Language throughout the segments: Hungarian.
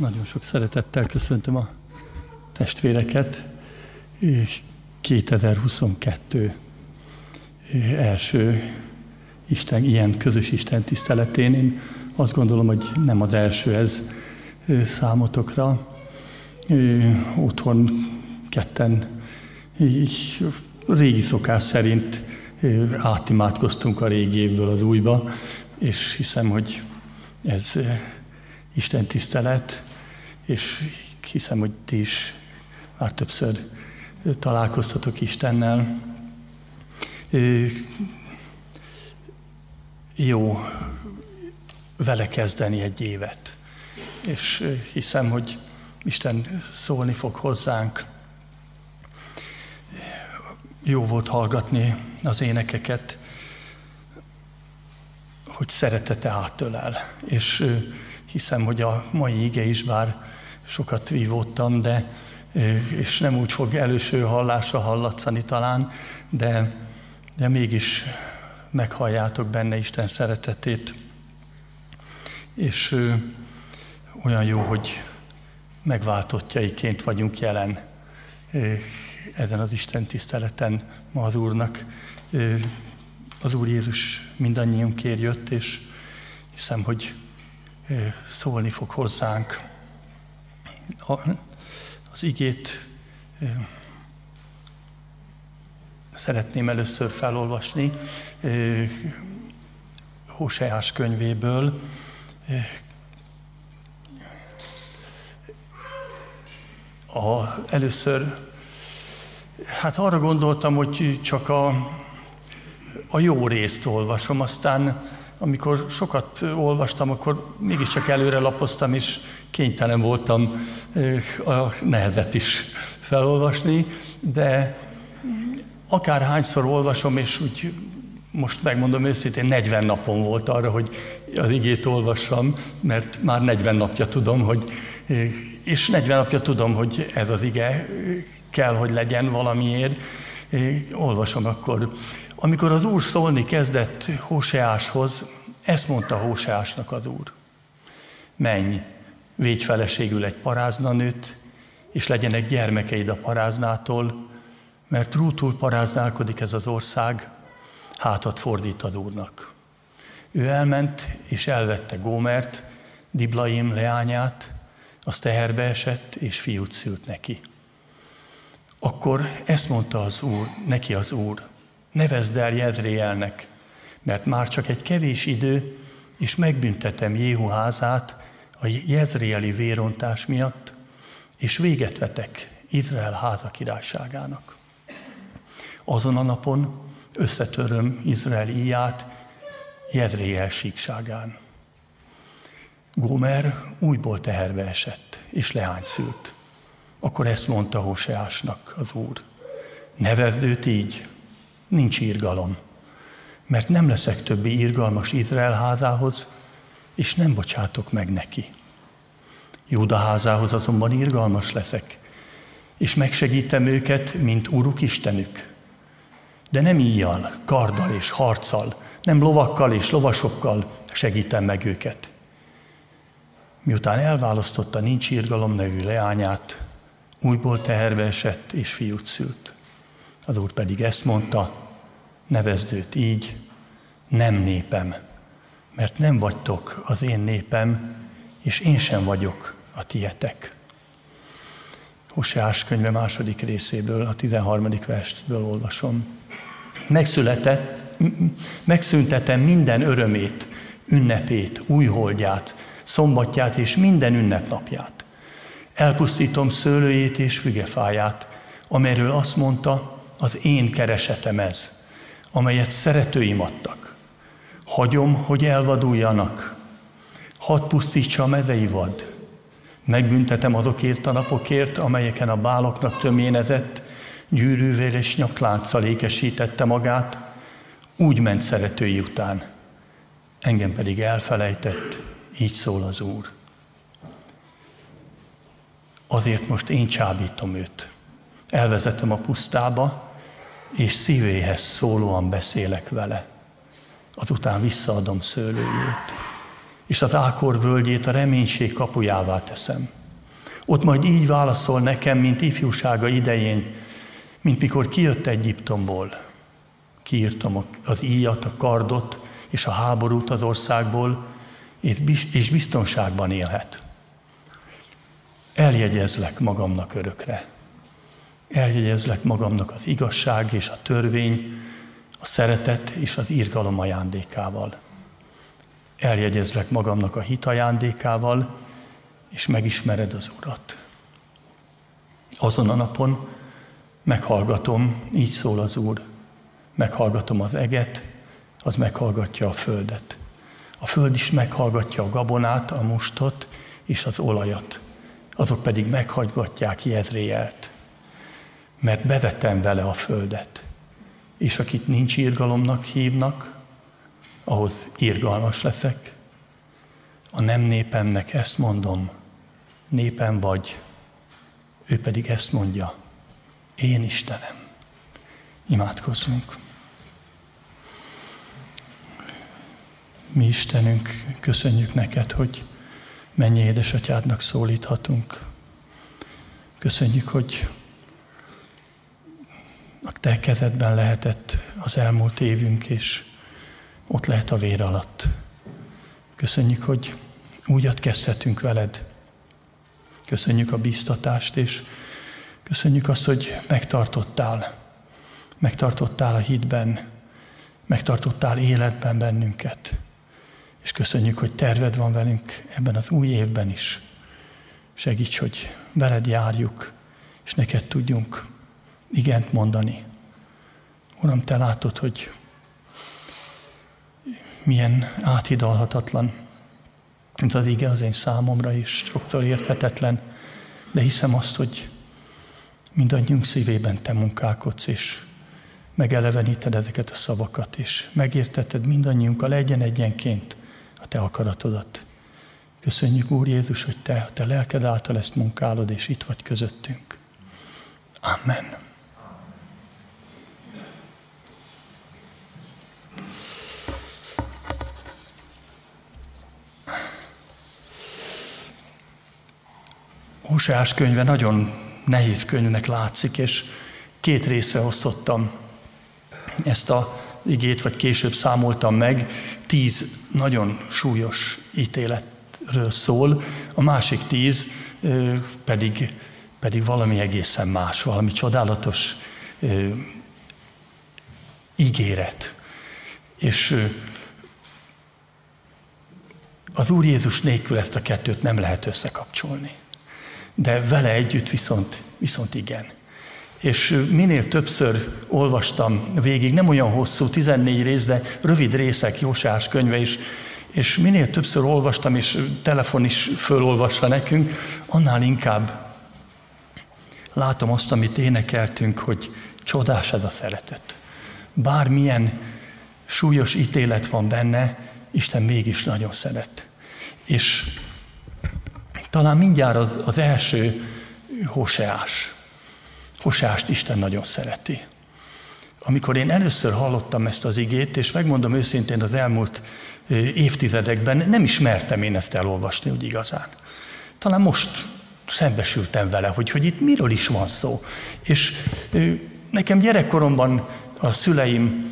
Nagyon sok szeretettel köszöntöm a testvéreket. 2022 első Isten, ilyen közös Isten tiszteletén. Én azt gondolom, hogy nem az első ez számotokra. Otthon ketten régi szokás szerint átimádkoztunk a régi évből az újba, és hiszem, hogy ez Isten tisztelet, és hiszem, hogy ti is már többször találkoztatok Istennel. Jó vele kezdeni egy évet, és hiszem, hogy Isten szólni fog hozzánk. Jó volt hallgatni az énekeket, hogy szeretete átölel. És hiszem, hogy a mai ige is, bár sokat vívódtam, de és nem úgy fog előső hallásra hallatszani talán, de, de mégis meghalljátok benne Isten szeretetét. És ö, olyan jó, hogy megváltottjaiként vagyunk jelen ö, ezen az Isten tiszteleten ma az Úrnak. Ö, az Úr Jézus mindannyiunkért jött, és hiszem, hogy szólni fog hozzánk. Az igét szeretném először felolvasni Hóseás könyvéből. A, először, hát arra gondoltam, hogy csak a, a jó részt olvasom, aztán amikor sokat olvastam, akkor mégiscsak előre lapoztam, és kénytelen voltam a nehezet is felolvasni, de akár hányszor olvasom, és úgy most megmondom őszintén, 40 napon volt arra, hogy az igét olvassam, mert már 40 napja tudom, hogy, és 40 napja tudom, hogy ez az ige kell, hogy legyen valamiért, olvasom akkor amikor az Úr szólni kezdett Hóseáshoz, ezt mondta Hóseásnak az Úr. Menj, védj feleségül egy paráznanőt, és legyenek gyermekeid a paráznától, mert rútul paráználkodik ez az ország, hátat fordít az Úrnak. Ő elment és elvette Gómert, Diblaim leányát, az teherbe esett, és fiút szült neki. Akkor ezt mondta az Úr, neki az Úr, nevezd el Jezréelnek, mert már csak egy kevés idő, és megbüntetem Jéhu házát a jezréeli vérontás miatt, és véget vetek Izrael háza királyságának. Azon a napon összetöröm Izrael íját Jezréel síkságán. Gomer újból teherbe esett, és leány szült. Akkor ezt mondta Hoseásnak az úr. Nevezd őt így, nincs írgalom, mert nem leszek többi írgalmas Izrael házához, és nem bocsátok meg neki. Júda házához azonban írgalmas leszek, és megsegítem őket, mint Uruk Istenük. De nem íjjal, karddal és harccal, nem lovakkal és lovasokkal segítem meg őket. Miután elválasztotta nincs írgalom nevű leányát, újból teherbe esett és fiút szült. Az úr pedig ezt mondta, nevezd őt így, nem népem, mert nem vagytok az én népem, és én sem vagyok a tietek. Hoseás könyve második részéből, a 13. versből olvasom. Megszületett, megszüntetem minden örömét, ünnepét, újholdját, szombatját és minden ünnepnapját. Elpusztítom szőlőjét és fügefáját, amelyről azt mondta, az én keresetem ez, amelyet szeretőim adtak. Hagyom, hogy elvaduljanak. Hadd pusztítsa a mezei vad. Megbüntetem azokért a napokért, amelyeken a báloknak töménezett, gyűrűvel és nyaklánccal ékesítette magát, úgy ment szeretői után. Engem pedig elfelejtett, így szól az Úr. Azért most én csábítom őt. Elvezetem a pusztába, és szívéhez szólóan beszélek vele. Azután visszaadom szőlőjét. és az Ákor völgyét a reménység kapujává teszem. Ott majd így válaszol nekem, mint ifjúsága idején, mint mikor kijött Egyiptomból. Kiírtam az íjat, a kardot és a háborút az országból, és biztonságban élhet. Eljegyezlek magamnak örökre. Eljegyezlek magamnak az igazság és a törvény, a szeretet és az írgalom ajándékával. Eljegyezlek magamnak a hit ajándékával, és megismered az Urat. Azon a napon meghallgatom, így szól az Úr, meghallgatom az eget, az meghallgatja a földet. A föld is meghallgatja a gabonát, a mustot és az olajat. Azok pedig meghallgatják Jezréelt. Mert bevetem vele a földet. És akit nincs írgalomnak hívnak, ahhoz írgalmas leszek. A nem népemnek ezt mondom, népem vagy, ő pedig ezt mondja, én Istenem. Imádkozzunk. Mi Istenünk, köszönjük neked, hogy mennyi édesatyádnak szólíthatunk. Köszönjük, hogy a te kezedben lehetett az elmúlt évünk, és ott lehet a vér alatt. Köszönjük, hogy úgy kezdhetünk veled. Köszönjük a biztatást, és köszönjük azt, hogy megtartottál. Megtartottál a hitben, megtartottál életben bennünket. És köszönjük, hogy terved van velünk ebben az új évben is. Segíts, hogy veled járjuk, és neked tudjunk igent mondani. Uram, te látod, hogy milyen áthidalhatatlan, mint az ige az én számomra is, sokszor érthetetlen, de hiszem azt, hogy mindannyiunk szívében te munkálkodsz, és megeleveníted ezeket a szavakat, és megérteted mindannyiunkkal legyen egyenként a te akaratodat. Köszönjük, Úr Jézus, hogy te, a te lelked által ezt munkálod, és itt vagy közöttünk. Amen. Hoseás könyve nagyon nehéz könyvnek látszik, és két részre osztottam ezt a igét, vagy később számoltam meg, tíz nagyon súlyos ítéletről szól, a másik tíz pedig, pedig valami egészen más, valami csodálatos ígéret. És az Úr Jézus nélkül ezt a kettőt nem lehet összekapcsolni de vele együtt viszont, viszont igen. És minél többször olvastam végig, nem olyan hosszú, 14 rész, de rövid részek, Jósás könyve is, és minél többször olvastam, és telefon is fölolvassa nekünk, annál inkább látom azt, amit énekeltünk, hogy csodás ez a szeretet. Bármilyen súlyos ítélet van benne, Isten mégis nagyon szeret. És talán mindjárt az, az első Hoseás. Hoseást Isten nagyon szereti. Amikor én először hallottam ezt az igét, és megmondom őszintén az elmúlt évtizedekben nem ismertem én ezt elolvasni úgy igazán. Talán most szembesültem vele, hogy, hogy itt miről is van szó. És nekem gyerekkoromban a szüleim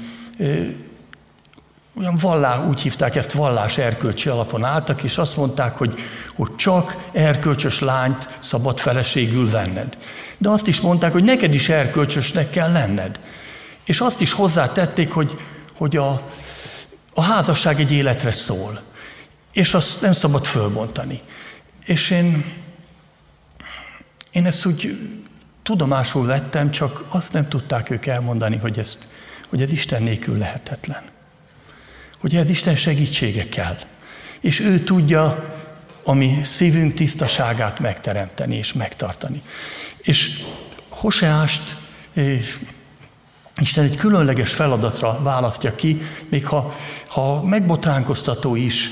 olyan vallá, úgy hívták ezt, vallás erkölcsi alapon álltak, és azt mondták, hogy, hogy csak erkölcsös lányt szabad feleségül venned. De azt is mondták, hogy neked is erkölcsösnek kell lenned. És azt is hozzátették, hogy, hogy a, a házasság egy életre szól. És azt nem szabad fölbontani. És én, én ezt úgy tudomásul vettem, csak azt nem tudták ők elmondani, hogy, ezt, hogy ez Isten nélkül lehetetlen hogy ez Isten segítsége kell. És ő tudja a mi szívünk tisztaságát megteremteni és megtartani. És Hoseást Isten egy különleges feladatra választja ki, még ha, ha megbotránkoztató is,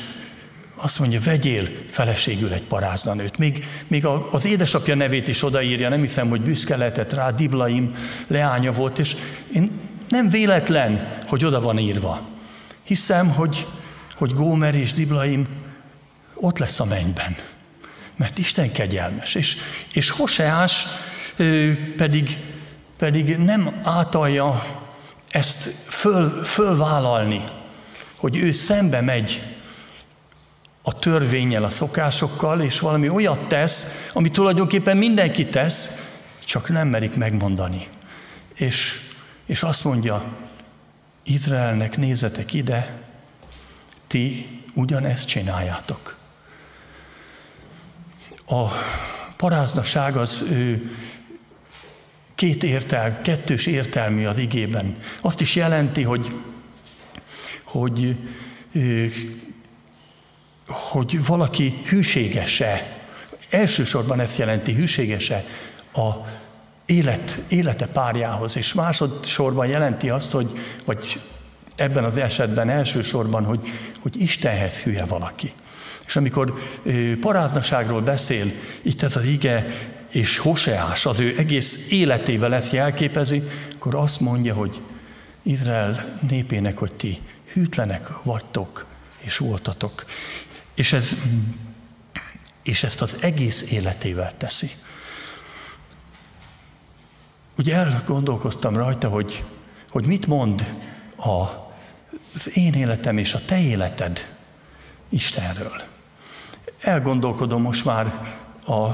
azt mondja, vegyél feleségül egy paráznanőt. Még, még az édesapja nevét is odaírja, nem hiszem, hogy büszke lehetett rá, Diblaim leánya volt, és én nem véletlen, hogy oda van írva. Hiszem, hogy, hogy Gómer és Diblaim ott lesz a mennyben. Mert Isten kegyelmes. És, és Hoseás pedig, pedig nem átalja ezt föl, fölvállalni, hogy ő szembe megy a törvényel, a szokásokkal, és valami olyat tesz, ami tulajdonképpen mindenki tesz, csak nem merik megmondani. És, és azt mondja, Izraelnek nézzetek ide, ti ugyanezt csináljátok. A paráznaság az ő, két értel, kettős értelmű az igében. Azt is jelenti, hogy, hogy, hogy valaki hűségese, elsősorban ezt jelenti hűségese a élet, élete párjához, és másodszorban jelenti azt, hogy, vagy ebben az esetben elsősorban, hogy, hogy Istenhez hülye valaki. És amikor paráznaságról beszél, itt ez az ige, és Hoseás az ő egész életével ezt jelképezi, akkor azt mondja, hogy Izrael népének, hogy ti hűtlenek vagytok és voltatok. És, ez, és ezt az egész életével teszi. Ugye elgondolkoztam rajta, hogy, hogy mit mond a, az én életem és a te életed Istenről. Elgondolkodom most már a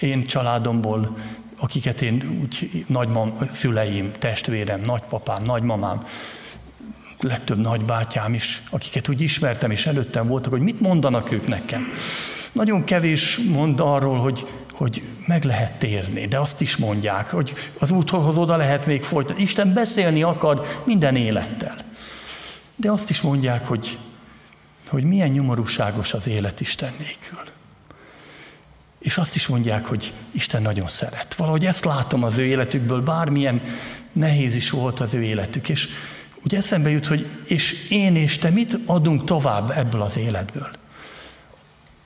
én családomból, akiket én úgy nagymam, szüleim, testvérem, nagypapám, nagymamám, legtöbb nagybátyám is, akiket úgy ismertem és előttem voltak, hogy mit mondanak ők nekem. Nagyon kevés mond arról, hogy, hogy meg lehet térni, de azt is mondják, hogy az úthoz oda lehet még folytatni. Isten beszélni akar minden élettel. De azt is mondják, hogy, hogy milyen nyomorúságos az élet Isten nélkül. És azt is mondják, hogy Isten nagyon szeret. Valahogy ezt látom az ő életükből, bármilyen nehéz is volt az ő életük. És ugye eszembe jut, hogy és én és te mit adunk tovább ebből az életből?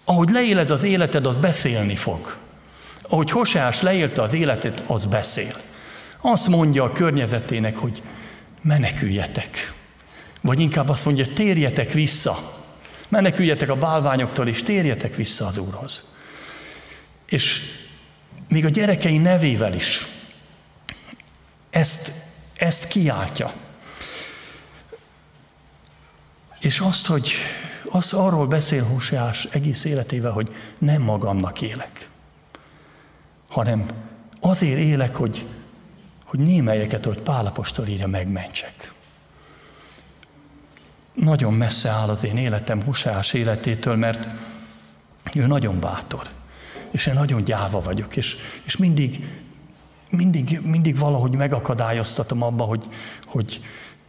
Ahogy leéled az életed, az beszélni fog. Ahogy Hoseás leélte az életet, az beszél. Azt mondja a környezetének, hogy meneküljetek. Vagy inkább azt mondja, térjetek vissza. Meneküljetek a bálványoktól, és térjetek vissza az Úrhoz. És még a gyerekei nevével is ezt, ezt kiáltja. És azt, hogy az arról beszél Hoseás egész életével, hogy nem magamnak élek, hanem azért élek, hogy, hogy némelyeket, hogy Pálapostól írja, megmentsek. Nagyon messze áll az én életem Hoseás életétől, mert ő nagyon bátor és én nagyon gyáva vagyok, és, és mindig, mindig, mindig valahogy megakadályoztatom abba, hogy, hogy,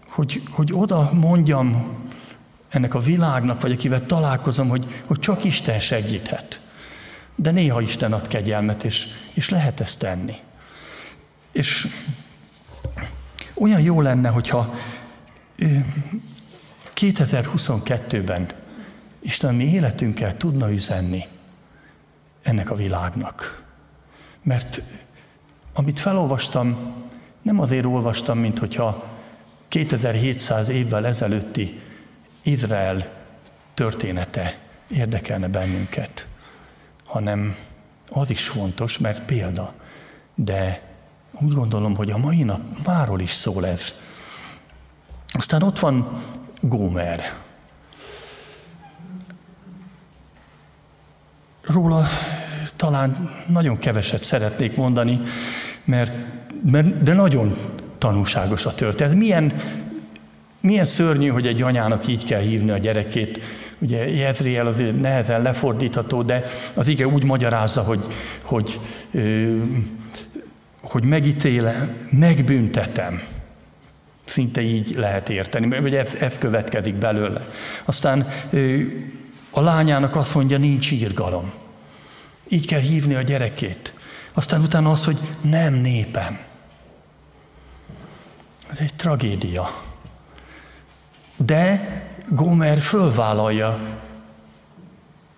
hogy, hogy oda mondjam ennek a világnak, vagy akivel találkozom, hogy, hogy csak Isten segíthet. De néha Isten ad kegyelmet, és, és lehet ezt tenni. És olyan jó lenne, hogyha 2022-ben Isten mi életünkkel tudna üzenni, ennek a világnak. Mert amit felolvastam, nem azért olvastam, mint hogyha 2700 évvel ezelőtti Izrael története érdekelne bennünket, hanem az is fontos, mert példa. De úgy gondolom, hogy a mai nap máról is szól ez. Aztán ott van Gómer. Róla talán nagyon keveset szeretnék mondani, mert, mert de nagyon tanulságos a történet. Milyen, milyen szörnyű, hogy egy anyának így kell hívni a gyerekét. Ugye Jezriel azért nehezen lefordítható, de az ige úgy magyarázza, hogy, hogy, hogy megítéle, megbüntetem. Szinte így lehet érteni, vagy ez, ez következik belőle. Aztán a lányának azt mondja, nincs írgalom. Így kell hívni a gyerekét. Aztán utána az, hogy nem népem. Ez egy tragédia. De Gomer fölvállalja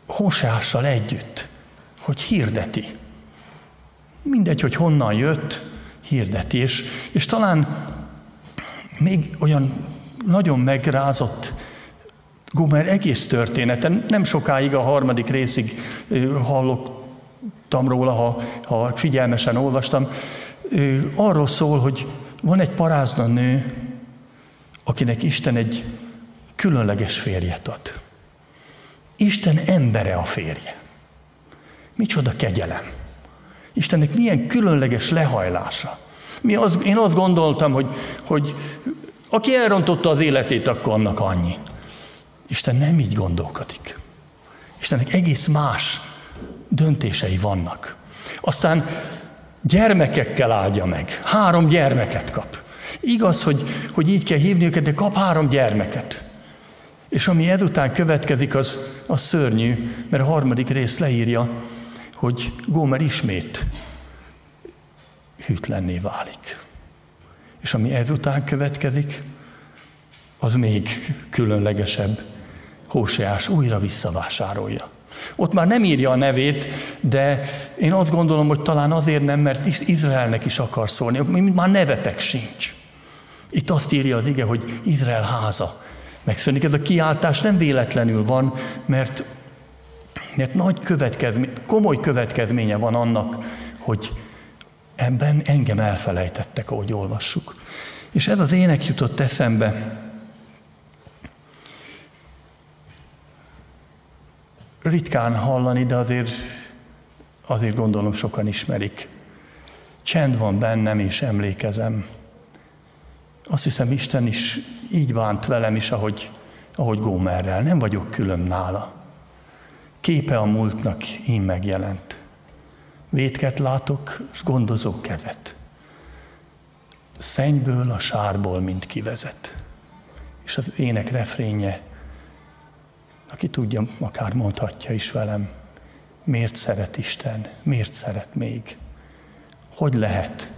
Hosással együtt, hogy hirdeti. Mindegy, hogy honnan jött, hirdeti. És, és talán még olyan nagyon megrázott Gomer egész története, nem sokáig a harmadik részig hallottam róla, ha, ha figyelmesen olvastam, arról szól, hogy van egy parázna nő, akinek Isten egy különleges férjet ad. Isten embere a férje. Micsoda kegyelem. Istennek milyen különleges lehajlása. Mi az, én azt gondoltam, hogy, hogy aki elrontotta az életét, akkor annak annyi. Isten nem így gondolkodik. Istennek egész más döntései vannak. Aztán gyermekekkel áldja meg. Három gyermeket kap. Igaz, hogy, hogy így kell hívni őket, de kap három gyermeket. És ami ezután következik, az, az szörnyű, mert a harmadik rész leírja, hogy Gómer ismét hűtlenné válik. És ami ezután következik, az még különlegesebb. Hóseás újra visszavásárolja. Ott már nem írja a nevét, de én azt gondolom, hogy talán azért nem, mert Izraelnek is akar szólni. Már nevetek sincs. Itt azt írja az ige, hogy Izrael háza megszűnik. Ez a kiáltás nem véletlenül van, mert, mert nagy következmény, komoly következménye van annak, hogy ebben engem elfelejtettek, ahogy olvassuk. És ez az ének jutott eszembe. Ritkán hallani, de azért, azért gondolom sokan ismerik. Csend van bennem, és emlékezem. Azt hiszem, Isten is így bánt velem is, ahogy, ahogy Gómerrel. Nem vagyok külön nála. Képe a múltnak én megjelent. Vétket látok, és gondozó kezet. Szennyből, a sárból mind kivezet. És az ének refrénye, aki tudja, akár mondhatja is velem, miért szeret Isten, miért szeret még, hogy lehet,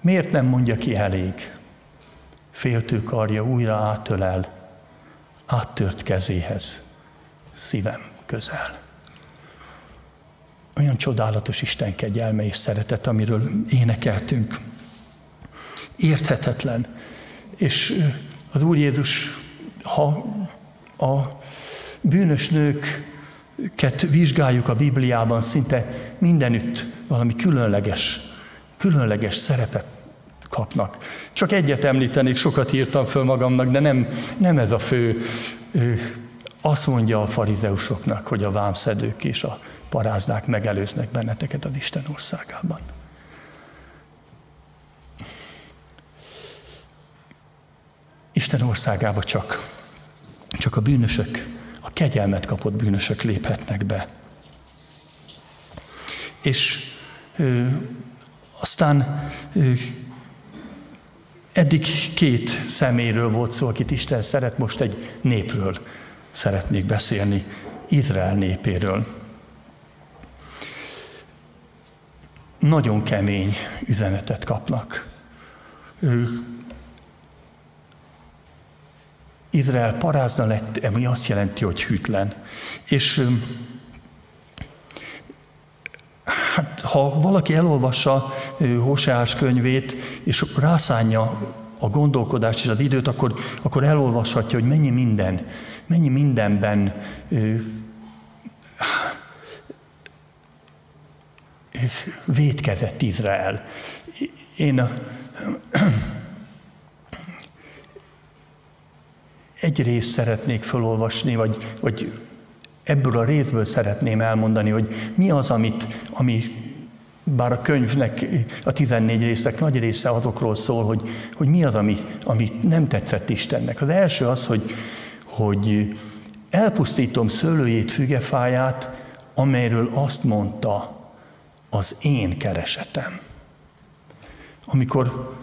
miért nem mondja ki elég, féltő karja újra átölel, áttört kezéhez, szívem közel. Olyan csodálatos Isten kegyelme és szeretet, amiről énekeltünk. Érthetetlen. És az Úr Jézus, ha a bűnös nőket vizsgáljuk a Bibliában, szinte mindenütt valami különleges, különleges szerepet kapnak. Csak egyet említenék, sokat írtam föl magamnak, de nem, nem ez a fő. Azt mondja a farizeusoknak, hogy a vámszedők és a paráznák megelőznek benneteket az Isten országában. Isten országába csak, csak a bűnösök, a kegyelmet kapott bűnösök léphetnek be. És ö, aztán ö, Eddig két szeméről volt szó, akit Isten szeret, most egy népről szeretnék beszélni, Izrael népéről. Nagyon kemény üzenetet kapnak. Izrael parázna lett, ami azt jelenti, hogy hűtlen. És Hát, ha valaki elolvassa Hoseás könyvét, és rászánja a gondolkodást és az időt, akkor, akkor elolvashatja, hogy mennyi minden, mennyi mindenben védkezett Izrael. Én egy részt szeretnék felolvasni, vagy, vagy ebből a részből szeretném elmondani, hogy mi az, amit, ami bár a könyvnek, a 14 részek nagy része azokról szól, hogy, hogy mi az, ami, ami nem tetszett Istennek. Az első az, hogy, hogy elpusztítom szőlőjét, fügefáját, amelyről azt mondta, az én keresetem. Amikor,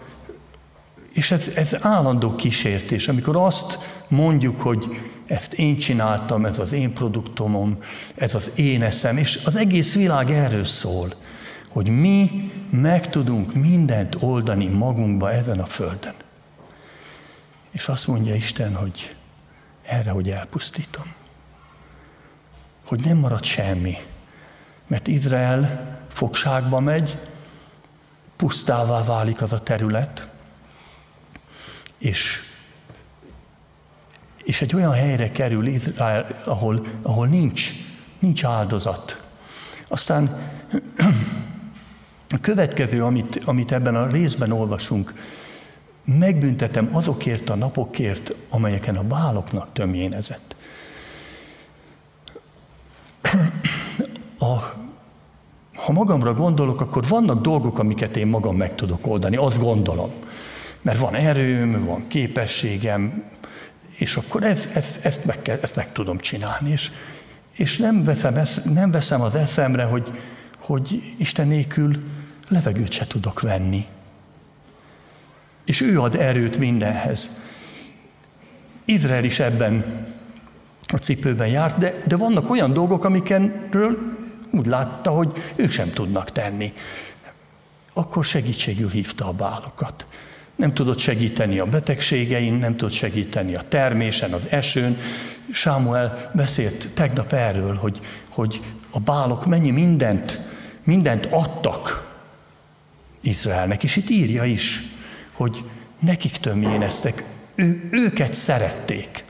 és ez, ez állandó kísértés, amikor azt mondjuk, hogy ezt én csináltam, ez az én produktomom, ez az én eszem, és az egész világ erről szól, hogy mi meg tudunk mindent oldani magunkba ezen a földön. És azt mondja Isten, hogy erre, hogy elpusztítom. Hogy nem marad semmi. Mert Izrael fogságba megy, pusztává válik az a terület, és és egy olyan helyre kerül Izrael, ahol, ahol nincs, nincs áldozat. Aztán a következő, amit, amit ebben a részben olvasunk, megbüntetem azokért a napokért, amelyeken a báloknak tömjénezett. A, ha magamra gondolok, akkor vannak dolgok, amiket én magam meg tudok oldani, azt gondolom. Mert van erőm, van képességem, és akkor ez, ez, ezt, meg kell, ezt meg tudom csinálni. És, és nem, veszem, nem veszem az eszemre, hogy, hogy Isten nélkül levegőt se tudok venni. És ő ad erőt mindenhez. Izrael is ebben a cipőben járt, de, de vannak olyan dolgok, amikenről úgy látta, hogy ők sem tudnak tenni. Akkor segítségül hívta a bálokat. Nem tudott segíteni a betegségein, nem tudott segíteni a termésen, az esőn. Sámuel beszélt tegnap erről, hogy, hogy a bálok mennyi mindent, mindent adtak Izraelnek, és itt írja is, hogy nekik tömjéneztek, ő, őket szerették,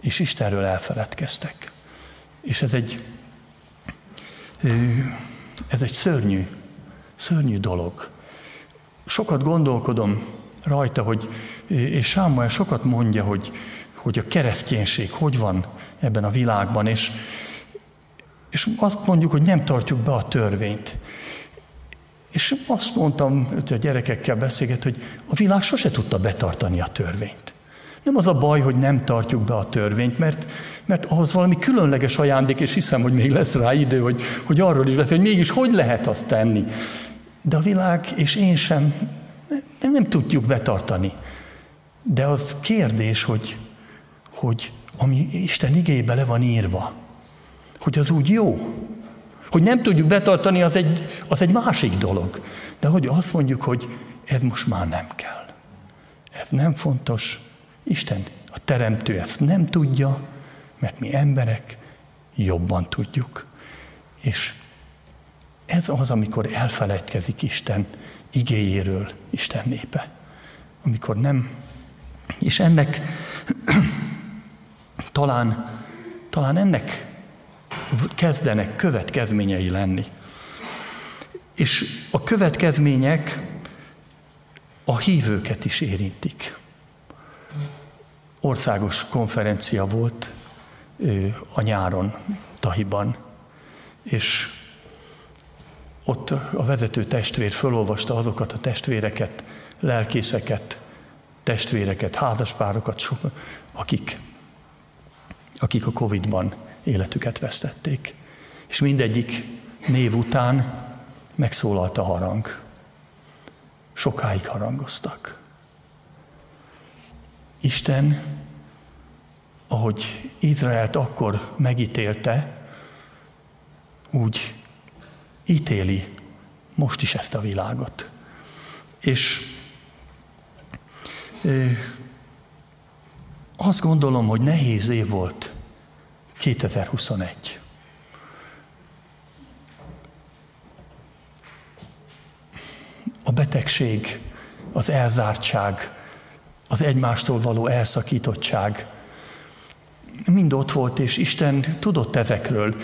és Istenről elfeledkeztek. És ez egy, ez egy szörnyű, szörnyű dolog. Sokat gondolkodom rajta, hogy, és Sámuel sokat mondja, hogy, hogy a kereszténység hogy van ebben a világban, és, és azt mondjuk, hogy nem tartjuk be a törvényt. És azt mondtam, hogy a gyerekekkel beszélget, hogy a világ sose tudta betartani a törvényt. Nem az a baj, hogy nem tartjuk be a törvényt, mert, mert ahhoz valami különleges ajándék, és hiszem, hogy még lesz rá idő, hogy, hogy arról is beszél, hogy mégis hogy lehet azt tenni. De a világ és én sem nem, nem tudjuk betartani. De az kérdés, hogy, hogy ami Isten igébe le van írva, hogy az úgy jó, hogy nem tudjuk betartani, az egy, az egy másik dolog. De hogy azt mondjuk, hogy ez most már nem kell. Ez nem fontos. Isten, a Teremtő ezt nem tudja, mert mi emberek jobban tudjuk. És ez az, amikor elfelejtkezik Isten igéjéről, Isten népe. Amikor nem. És ennek talán, talán ennek kezdenek következményei lenni. És a következmények a hívőket is érintik. Országos konferencia volt a nyáron Tahiban, és ott a vezető testvér fölolvasta azokat a testvéreket, lelkészeket, testvéreket, házaspárokat, akik, akik a Covid-ban életüket vesztették. És mindegyik név után megszólalt a harang. Sokáig harangoztak. Isten, ahogy Izraelt akkor megítélte, úgy ítéli most is ezt a világot. És azt gondolom, hogy nehéz év volt 2021. A betegség, az elzártság, az egymástól való elszakítottság, mind ott volt, és Isten tudott ezekről.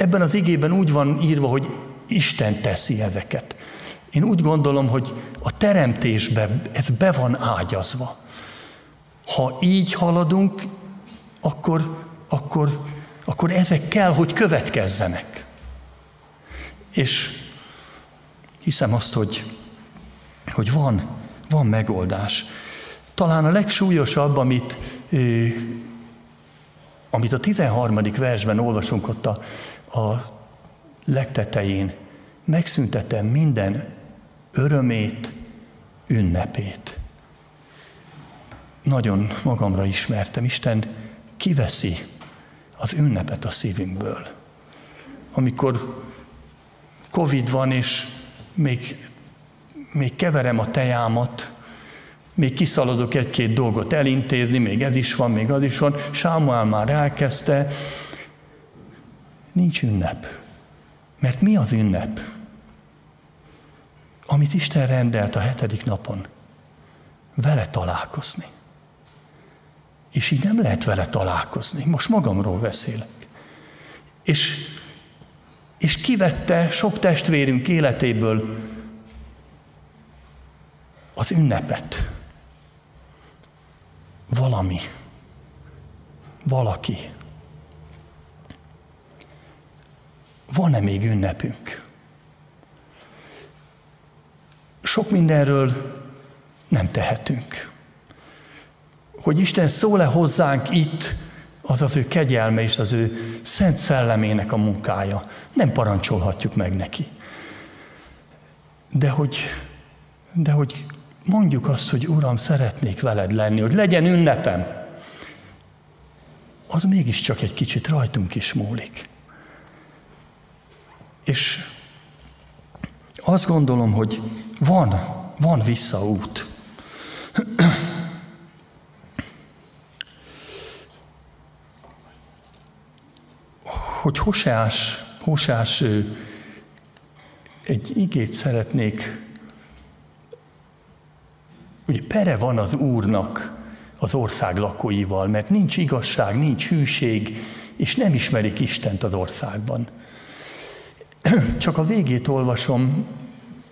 Ebben az igében úgy van írva, hogy Isten teszi ezeket. Én úgy gondolom, hogy a teremtésben ez be van ágyazva. Ha így haladunk, akkor akkor, akkor ezek kell, hogy következzenek. És hiszem azt, hogy, hogy van, van megoldás. Talán a legsúlyosabb, amit, amit a 13. versben olvasunk ott a, a legtetején, megszüntetem minden örömét, ünnepét. Nagyon magamra ismertem, Isten kiveszi az ünnepet a szívünkből. Amikor Covid van, és még, még keverem a tejámat, még kiszaladok egy-két dolgot elintézni, még ez is van, még az is van. Sámuel már elkezdte. Nincs ünnep. Mert mi az ünnep? Amit Isten rendelt a hetedik napon. Vele találkozni. És így nem lehet vele találkozni. Most magamról beszélek. És, és kivette sok testvérünk életéből az ünnepet. Valami. Valaki. Van-e még ünnepünk? Sok mindenről nem tehetünk. Hogy Isten szól-e hozzánk itt, az az ő kegyelme és az ő szent szellemének a munkája. Nem parancsolhatjuk meg neki. De hogy, de hogy mondjuk azt, hogy Uram, szeretnék veled lenni, hogy legyen ünnepem, az mégiscsak egy kicsit rajtunk is múlik. És azt gondolom, hogy van, van visszaút. Hogy Hosás, Hosás egy igét szeretnék, ugye pere van az Úrnak az ország lakóival, mert nincs igazság, nincs hűség, és nem ismerik Istent az országban. Csak a végét olvasom,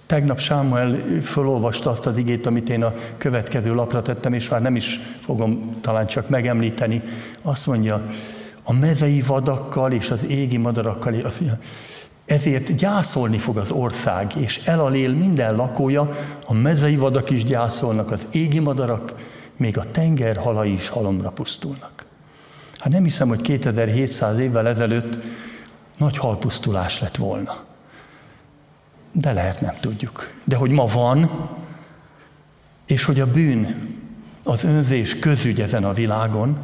Tegnap Sámuel fölolvasta azt az igét, amit én a következő lapra tettem, és már nem is fogom talán csak megemlíteni. Azt mondja, a mezei vadakkal és az égi madarakkal, az, ezért gyászolni fog az ország, és elalél minden lakója, a mezei vadak is gyászolnak, az égi madarak, még a tenger halai is halomra pusztulnak. Hát nem hiszem, hogy 2700 évvel ezelőtt nagy halpusztulás lett volna. De lehet nem tudjuk. De hogy ma van, és hogy a bűn, az önzés közügy ezen a világon,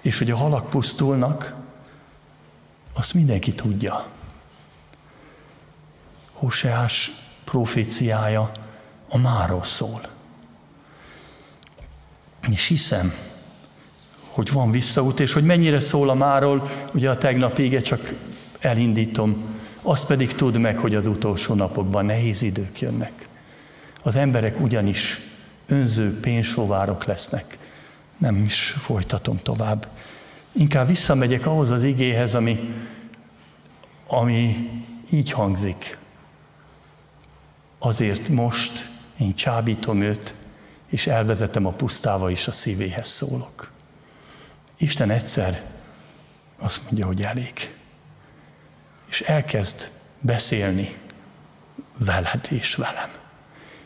és hogy a halak pusztulnak, azt mindenki tudja. Hoseás proféciája a máról szól. És hiszem, hogy van visszaút, és hogy mennyire szól a máról, ugye a tegnap ége csak elindítom, azt pedig tudd meg, hogy az utolsó napokban nehéz idők jönnek. Az emberek ugyanis önző pénzsóvárok lesznek. Nem is folytatom tovább. Inkább visszamegyek ahhoz az igéhez, ami, ami így hangzik. Azért most én csábítom őt, és elvezetem a pusztába, és a szívéhez szólok. Isten egyszer azt mondja, hogy elég. És elkezd beszélni veled és velem.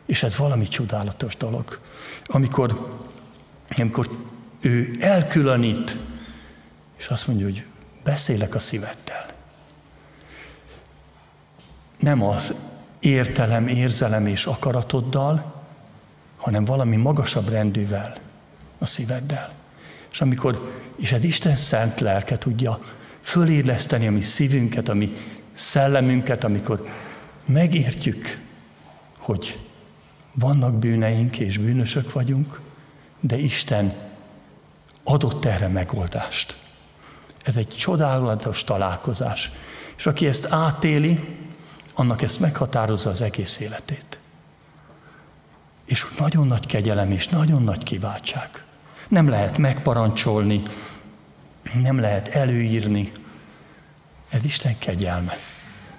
És ez valami csodálatos dolog. Amikor, amikor ő elkülönít, és azt mondja, hogy beszélek a szíveddel. Nem az értelem, érzelem és akaratoddal, hanem valami magasabb rendűvel, a szíveddel. És amikor, és ez Isten szent lelke tudja föléleszteni a mi szívünket, a mi szellemünket, amikor megértjük, hogy vannak bűneink és bűnösök vagyunk, de Isten adott erre megoldást. Ez egy csodálatos találkozás. És aki ezt átéli, annak ezt meghatározza az egész életét. És nagyon nagy kegyelem és nagyon nagy kiváltság. Nem lehet megparancsolni, nem lehet előírni. Ez Isten kegyelme.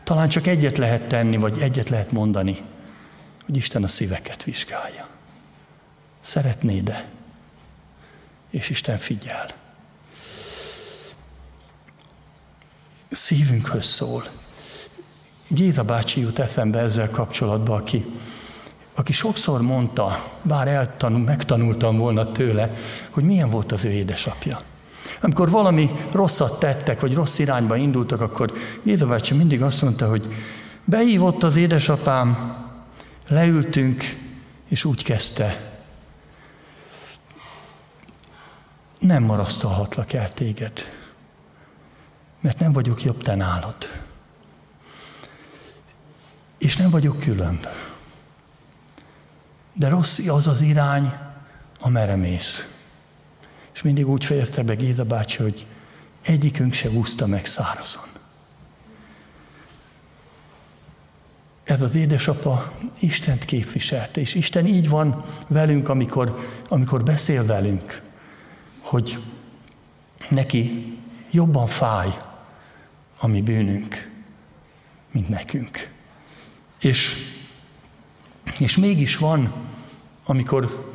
Talán csak egyet lehet tenni, vagy egyet lehet mondani, hogy Isten a szíveket vizsgálja. Szeretnéd-e? És Isten figyel. Szívünkhöz szól. Géza bácsi jut eszembe ezzel kapcsolatban, aki aki sokszor mondta, bár eltanul, megtanultam volna tőle, hogy milyen volt az ő édesapja. Amikor valami rosszat tettek, vagy rossz irányba indultak, akkor Géza bácsi mindig azt mondta, hogy beívott az édesapám, leültünk, és úgy kezdte, nem marasztalhatlak el téged, mert nem vagyok jobb te nálad. És nem vagyok különb. De rossz az az irány, amerre mész. És mindig úgy fejezte be Géza bácsi, hogy egyikünk se úszta meg szárazon. Ez az édesapa Istent képviselte, és Isten így van velünk, amikor, amikor beszél velünk. hogy neki jobban fáj a mi bűnünk, mint nekünk. És, és mégis van, amikor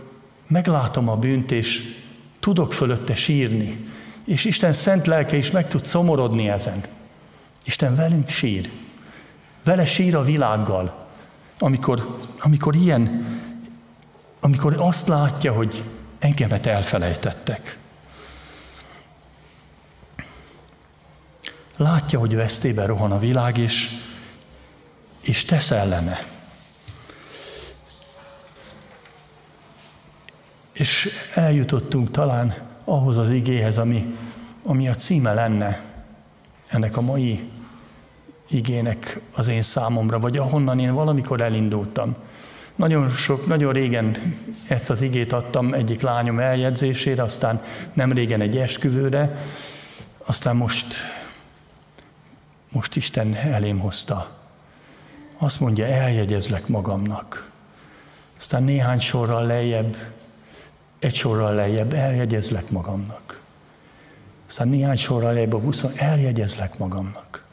meglátom a bűnt, és tudok fölötte sírni, és Isten szent lelke is meg tud szomorodni ezen. Isten velünk sír. Vele sír a világgal, amikor, amikor ilyen, amikor azt látja, hogy engemet elfelejtettek. Látja, hogy vesztébe rohan a világ, és, és tesz ellene. És eljutottunk talán ahhoz az igéhez, ami, ami a címe lenne ennek a mai igének az én számomra, vagy ahonnan én valamikor elindultam. Nagyon sok, nagyon régen ezt az igét adtam egyik lányom eljegyzésére, aztán nem régen egy esküvőre, aztán most, most Isten elém hozta. Azt mondja, eljegyezlek magamnak. Aztán néhány sorral lejjebb, egy sorral lejjebb, eljegyezlek magamnak. Aztán néhány sorral lejjebb a buszon, eljegyezlek magamnak.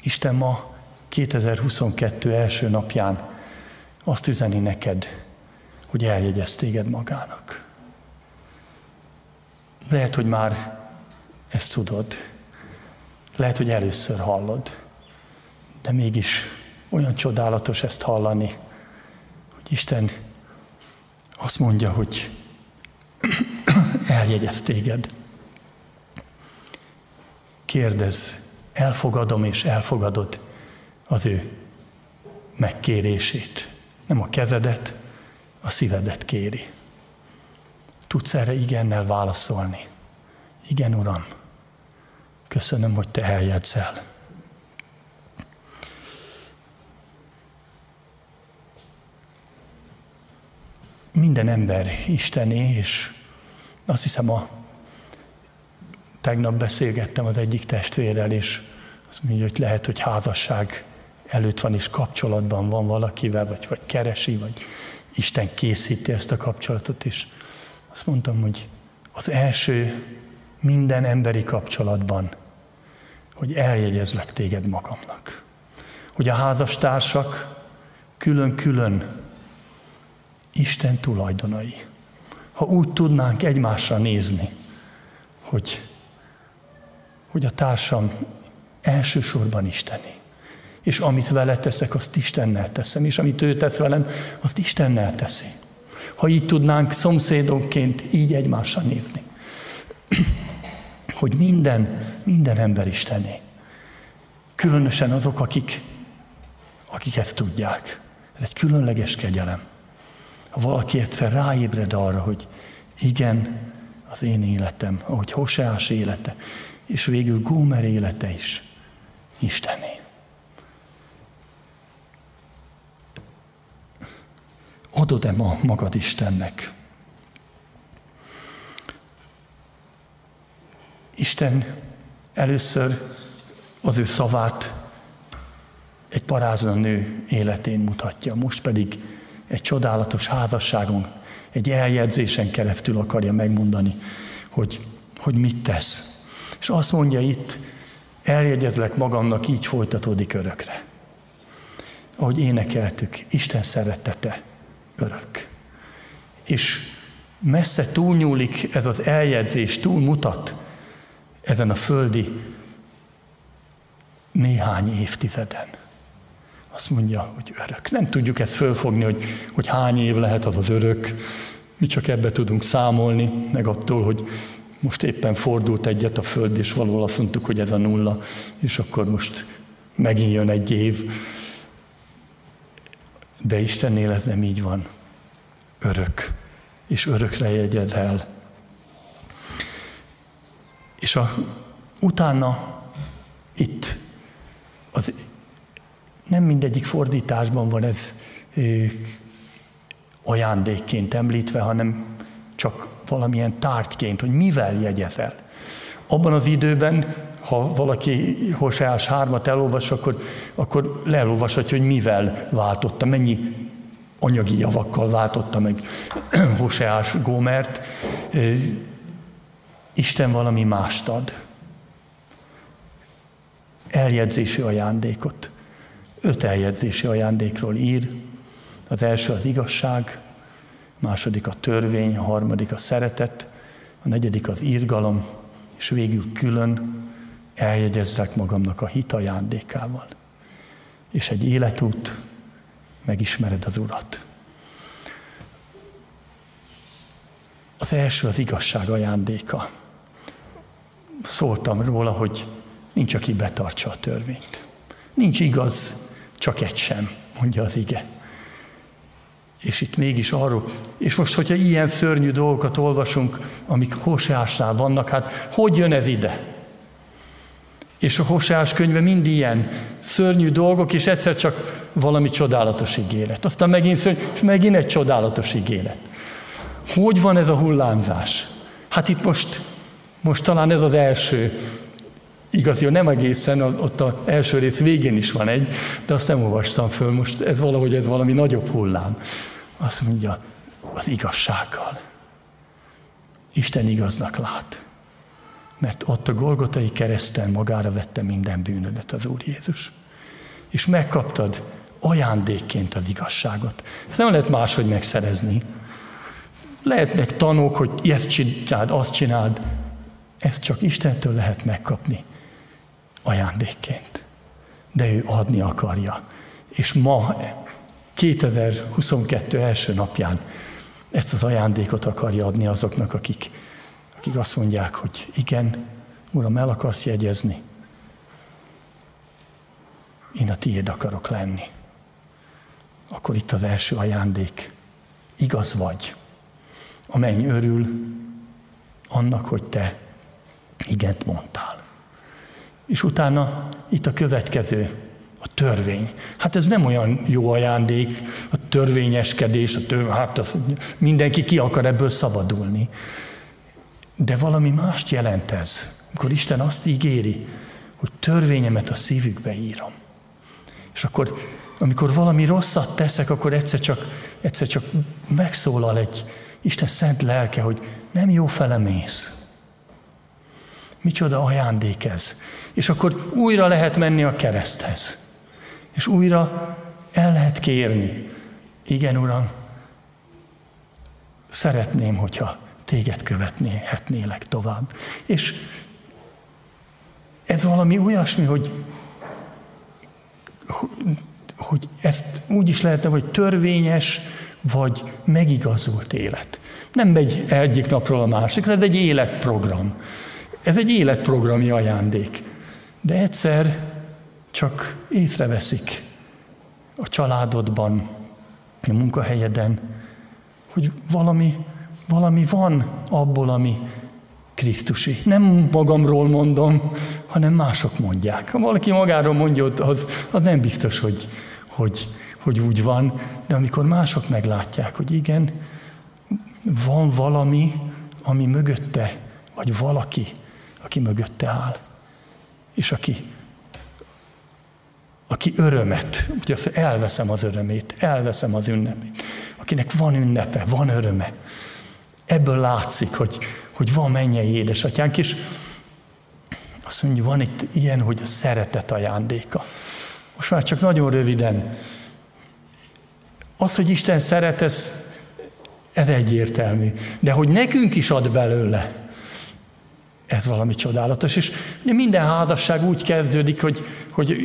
Isten ma 2022 első napján azt üzeni neked, hogy eljegyez téged magának. Lehet, hogy már ezt tudod. Lehet, hogy először hallod. De mégis olyan csodálatos ezt hallani, hogy Isten azt mondja, hogy eljegyez téged. Kérdez, elfogadom és elfogadod az ő megkérését. Nem a kezedet, a szívedet kéri. Tudsz erre igennel válaszolni. Igen, Uram, köszönöm, hogy Te eljegyzel. Minden ember Istené, és azt hiszem a tegnap beszélgettem az egyik testvérrel, és azt mondja, hogy lehet, hogy házasság előtt van és kapcsolatban van valakivel, vagy, vagy keresi, vagy Isten készíti ezt a kapcsolatot, és azt mondtam, hogy az első minden emberi kapcsolatban, hogy eljegyezlek téged magamnak. Hogy a házastársak külön-külön Isten tulajdonai. Ha úgy tudnánk egymásra nézni, hogy, hogy a társam elsősorban Isteni és amit vele teszek, azt Istennel teszem, és amit ő tesz velem, azt Istennel teszi. Ha így tudnánk szomszédonként így egymásra nézni, hogy minden, minden ember Istené. Különösen azok, akik, akik ezt tudják. Ez egy különleges kegyelem. Valaki egyszer ráébred arra, hogy igen, az én életem, ahogy Hoseás élete, és végül Gómer élete is Istené. Adod-e ma magad Istennek? Isten először az ő szavát egy parázna nő életén mutatja, most pedig egy csodálatos házasságon, egy eljegyzésen keresztül akarja megmondani, hogy, hogy mit tesz. És azt mondja itt, eljegyezlek magamnak, így folytatódik örökre. Ahogy énekeltük, Isten szeretete örök. És messze túlnyúlik ez az eljegyzés, túlmutat ezen a földi néhány évtizeden. Azt mondja, hogy örök. Nem tudjuk ezt fölfogni, hogy, hogy hány év lehet az az örök. Mi csak ebbe tudunk számolni, meg attól, hogy most éppen fordult egyet a föld, és valahol azt mondtuk, hogy ez a nulla, és akkor most megint jön egy év. De Istennél ez nem így van. Örök. És örökre jegyed el. És a, utána itt az, nem mindegyik fordításban van ez ajándékként említve, hanem csak valamilyen tárgyként, hogy mivel jegyezel. Abban az időben ha valaki Hoseás hármat elolvas, akkor, akkor leolvashatja, hogy mivel váltotta, mennyi anyagi javakkal váltotta meg Hoseás Gómert. Isten valami mást ad. Eljegyzési ajándékot. Öt eljegyzési ajándékról ír. Az első az igazság, a második a törvény, a harmadik a szeretet, a negyedik az írgalom, és végül külön eljegyezzek magamnak a hit ajándékával. És egy életút, megismered az Urat. Az első az igazság ajándéka. Szóltam róla, hogy nincs, aki betartsa a törvényt. Nincs igaz, csak egy sem, mondja az ige. És itt mégis arról, és most, hogyha ilyen szörnyű dolgokat olvasunk, amik Hoseásnál vannak, hát hogy jön ez ide? És a Hoseás könyve mind ilyen szörnyű dolgok, és egyszer csak valami csodálatos ígéret. Aztán megint szörnyű, és megint egy csodálatos ígéret. Hogy van ez a hullámzás? Hát itt most, most talán ez az első Igaz, jó, nem egészen, ott az első rész végén is van egy, de azt nem olvastam föl, most ez valahogy ez valami nagyobb hullám. Azt mondja, az igazsággal. Isten igaznak lát. Mert ott a Golgotai kereszten magára vette minden bűnödet az Úr Jézus. És megkaptad ajándékként az igazságot. Ezt nem lehet máshogy megszerezni. Lehetnek tanok, hogy ezt csináld, azt csináld. Ezt csak Istentől lehet megkapni ajándékként. De ő adni akarja. És ma, 2022 első napján ezt az ajándékot akarja adni azoknak, akik, akik azt mondják, hogy igen, Uram, el akarsz jegyezni. Én a tiéd akarok lenni. Akkor itt az első ajándék. Igaz vagy. A menny örül annak, hogy te igent mondtál. És utána itt a következő, a törvény. Hát ez nem olyan jó ajándék, a törvényeskedés, a tör, hát az, mindenki ki akar ebből szabadulni. De valami mást jelent ez, amikor Isten azt ígéri, hogy törvényemet a szívükbe írom. És akkor, amikor valami rosszat teszek, akkor egyszer csak, egyszer csak megszólal egy Isten szent lelke, hogy nem jó fele mész. Micsoda ajándék ez. És akkor újra lehet menni a kereszthez. És újra el lehet kérni. Igen, Uram, szeretném, hogyha téged követnéhetnélek tovább. És ez valami olyasmi, hogy, hogy ezt úgy is lehetne, hogy törvényes, vagy megigazult élet. Nem megy egyik napról a másikra, ez egy életprogram. Ez egy életprogrami ajándék. De egyszer csak észreveszik a családodban, a munkahelyeden, hogy valami, valami van abból, ami Krisztusi. Nem magamról mondom, hanem mások mondják. Ha valaki magáról mondja, az, az nem biztos, hogy, hogy, hogy úgy van, de amikor mások meglátják, hogy igen, van valami, ami mögötte, vagy valaki, aki mögötte áll, és aki, aki örömet, ugye azt elveszem az örömét, elveszem az ünnepét, akinek van ünnepe, van öröme. Ebből látszik, hogy, hogy van mennyei édesatyánk, és azt mondja, van itt ilyen, hogy a szeretet ajándéka. Most már csak nagyon röviden. Az, hogy Isten szeret, ez, ez egyértelmű. De hogy nekünk is ad belőle, ez valami csodálatos. És ugye minden házasság úgy kezdődik, hogy, hogy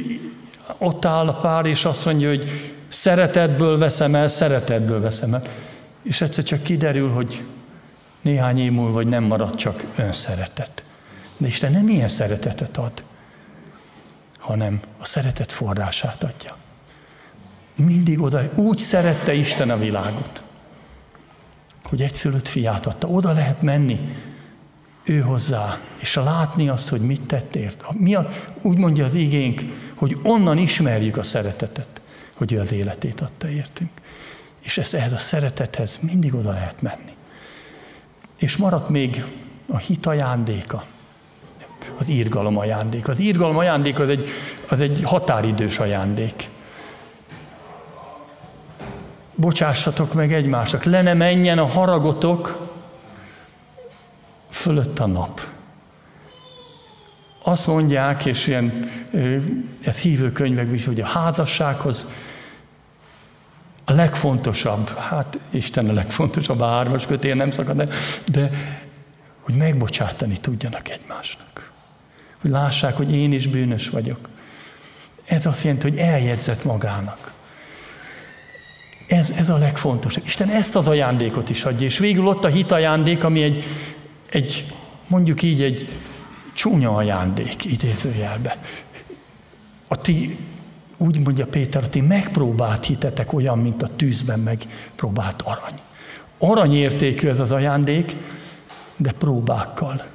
ott áll a pár, és azt mondja, hogy szeretetből veszem el, szeretetből veszem el. És egyszer csak kiderül, hogy néhány év múlva, vagy nem marad csak önszeretet. De Isten nem ilyen szeretetet ad, hanem a szeretet forrását adja. Mindig oda, úgy szerette Isten a világot, hogy egyszülött fiát adta. Oda lehet menni, ő hozzá, és látni azt, hogy mit tett ért. Mi a, úgy mondja az igénk, hogy onnan ismerjük a szeretetet, hogy ő az életét adta értünk. És ezt, ehhez a szeretethez mindig oda lehet menni. És maradt még a hit ajándéka, az írgalom ajándék. Az írgalom ajándék az egy, az egy határidős ajándék. bocsássatok meg egymásnak, le ne menjen a haragotok fölött a nap. Azt mondják, és ilyen, ez hívő könyvekben is, hogy a házassághoz a legfontosabb, hát Isten a legfontosabb, a hármas kötél nem szakad, de, de hogy megbocsátani tudjanak egymásnak. Hogy lássák, hogy én is bűnös vagyok. Ez azt jelenti, hogy eljegyzett magának. Ez, ez a legfontosabb. Isten ezt az ajándékot is adja. És végül ott a hit ajándék, ami egy, egy mondjuk így egy csúnya ajándék, idézőjelbe. A ti, úgy mondja Péter, a ti megpróbált hitetek olyan, mint a tűzben megpróbált arany. Aranyértékű ez az ajándék, de próbákkal.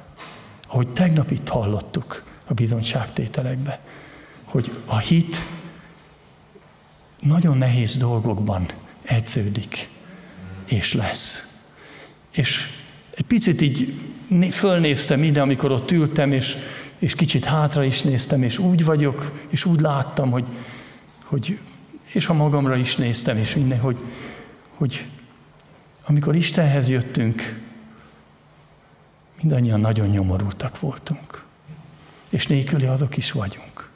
Ahogy tegnap itt hallottuk a bizonyságtételekbe, hogy a hit nagyon nehéz dolgokban edződik, és lesz. És egy picit így fölnéztem ide, amikor ott ültem, és, és kicsit hátra is néztem, és úgy vagyok, és úgy láttam, hogy, hogy és a magamra is néztem, és minden, hogy, hogy amikor Istenhez jöttünk, mindannyian nagyon nyomorultak voltunk. És nélküli azok is vagyunk.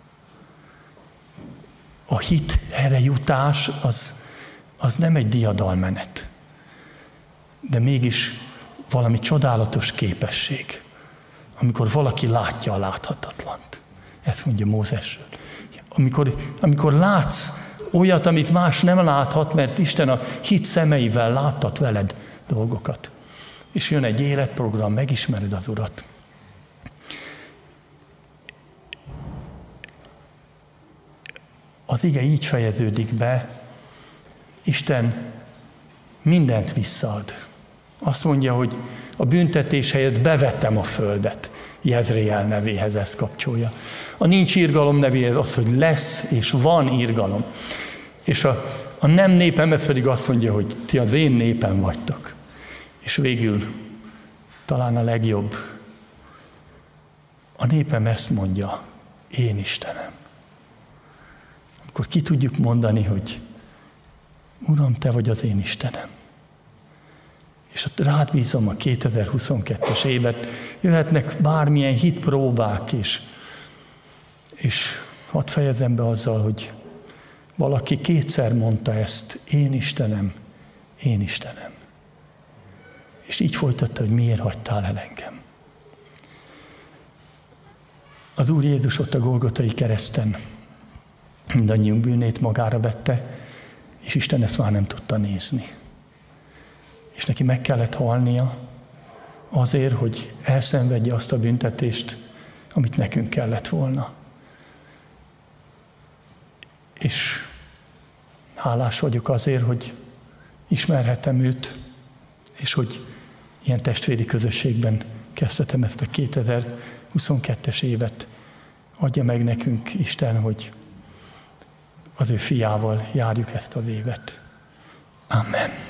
A hit erre jutás az, az nem egy diadalmenet, de mégis valami csodálatos képesség, amikor valaki látja a láthatatlant. Ezt mondja Mózesről. Amikor, amikor látsz olyat, amit más nem láthat, mert Isten a hit szemeivel láttat veled dolgokat. És jön egy életprogram, megismered az Urat. Az ige így fejeződik be, Isten mindent visszaad. Azt mondja, hogy a büntetés helyett bevettem a földet. Jezreel nevéhez ezt kapcsolja. A nincs írgalom nevéhez az, hogy lesz és van írgalom. És a, a nem népemhez pedig azt mondja, hogy ti az én népem vagytok. És végül talán a legjobb. A népem ezt mondja, én Istenem. Akkor ki tudjuk mondani, hogy Uram, Te vagy az én Istenem és rád bízom a 2022-es évet, jöhetnek bármilyen hitpróbák is, és hadd fejezem be azzal, hogy valaki kétszer mondta ezt, én Istenem, én Istenem. És így folytatta, hogy miért hagytál el engem. Az Úr Jézus ott a Golgotai kereszten mindannyiunk bűnét magára vette, és Isten ezt már nem tudta nézni és neki meg kellett halnia azért, hogy elszenvedje azt a büntetést, amit nekünk kellett volna. És hálás vagyok azért, hogy ismerhetem őt, és hogy ilyen testvéri közösségben kezdhetem ezt a 2022-es évet. Adja meg nekünk Isten, hogy az ő fiával járjuk ezt az évet. Amen.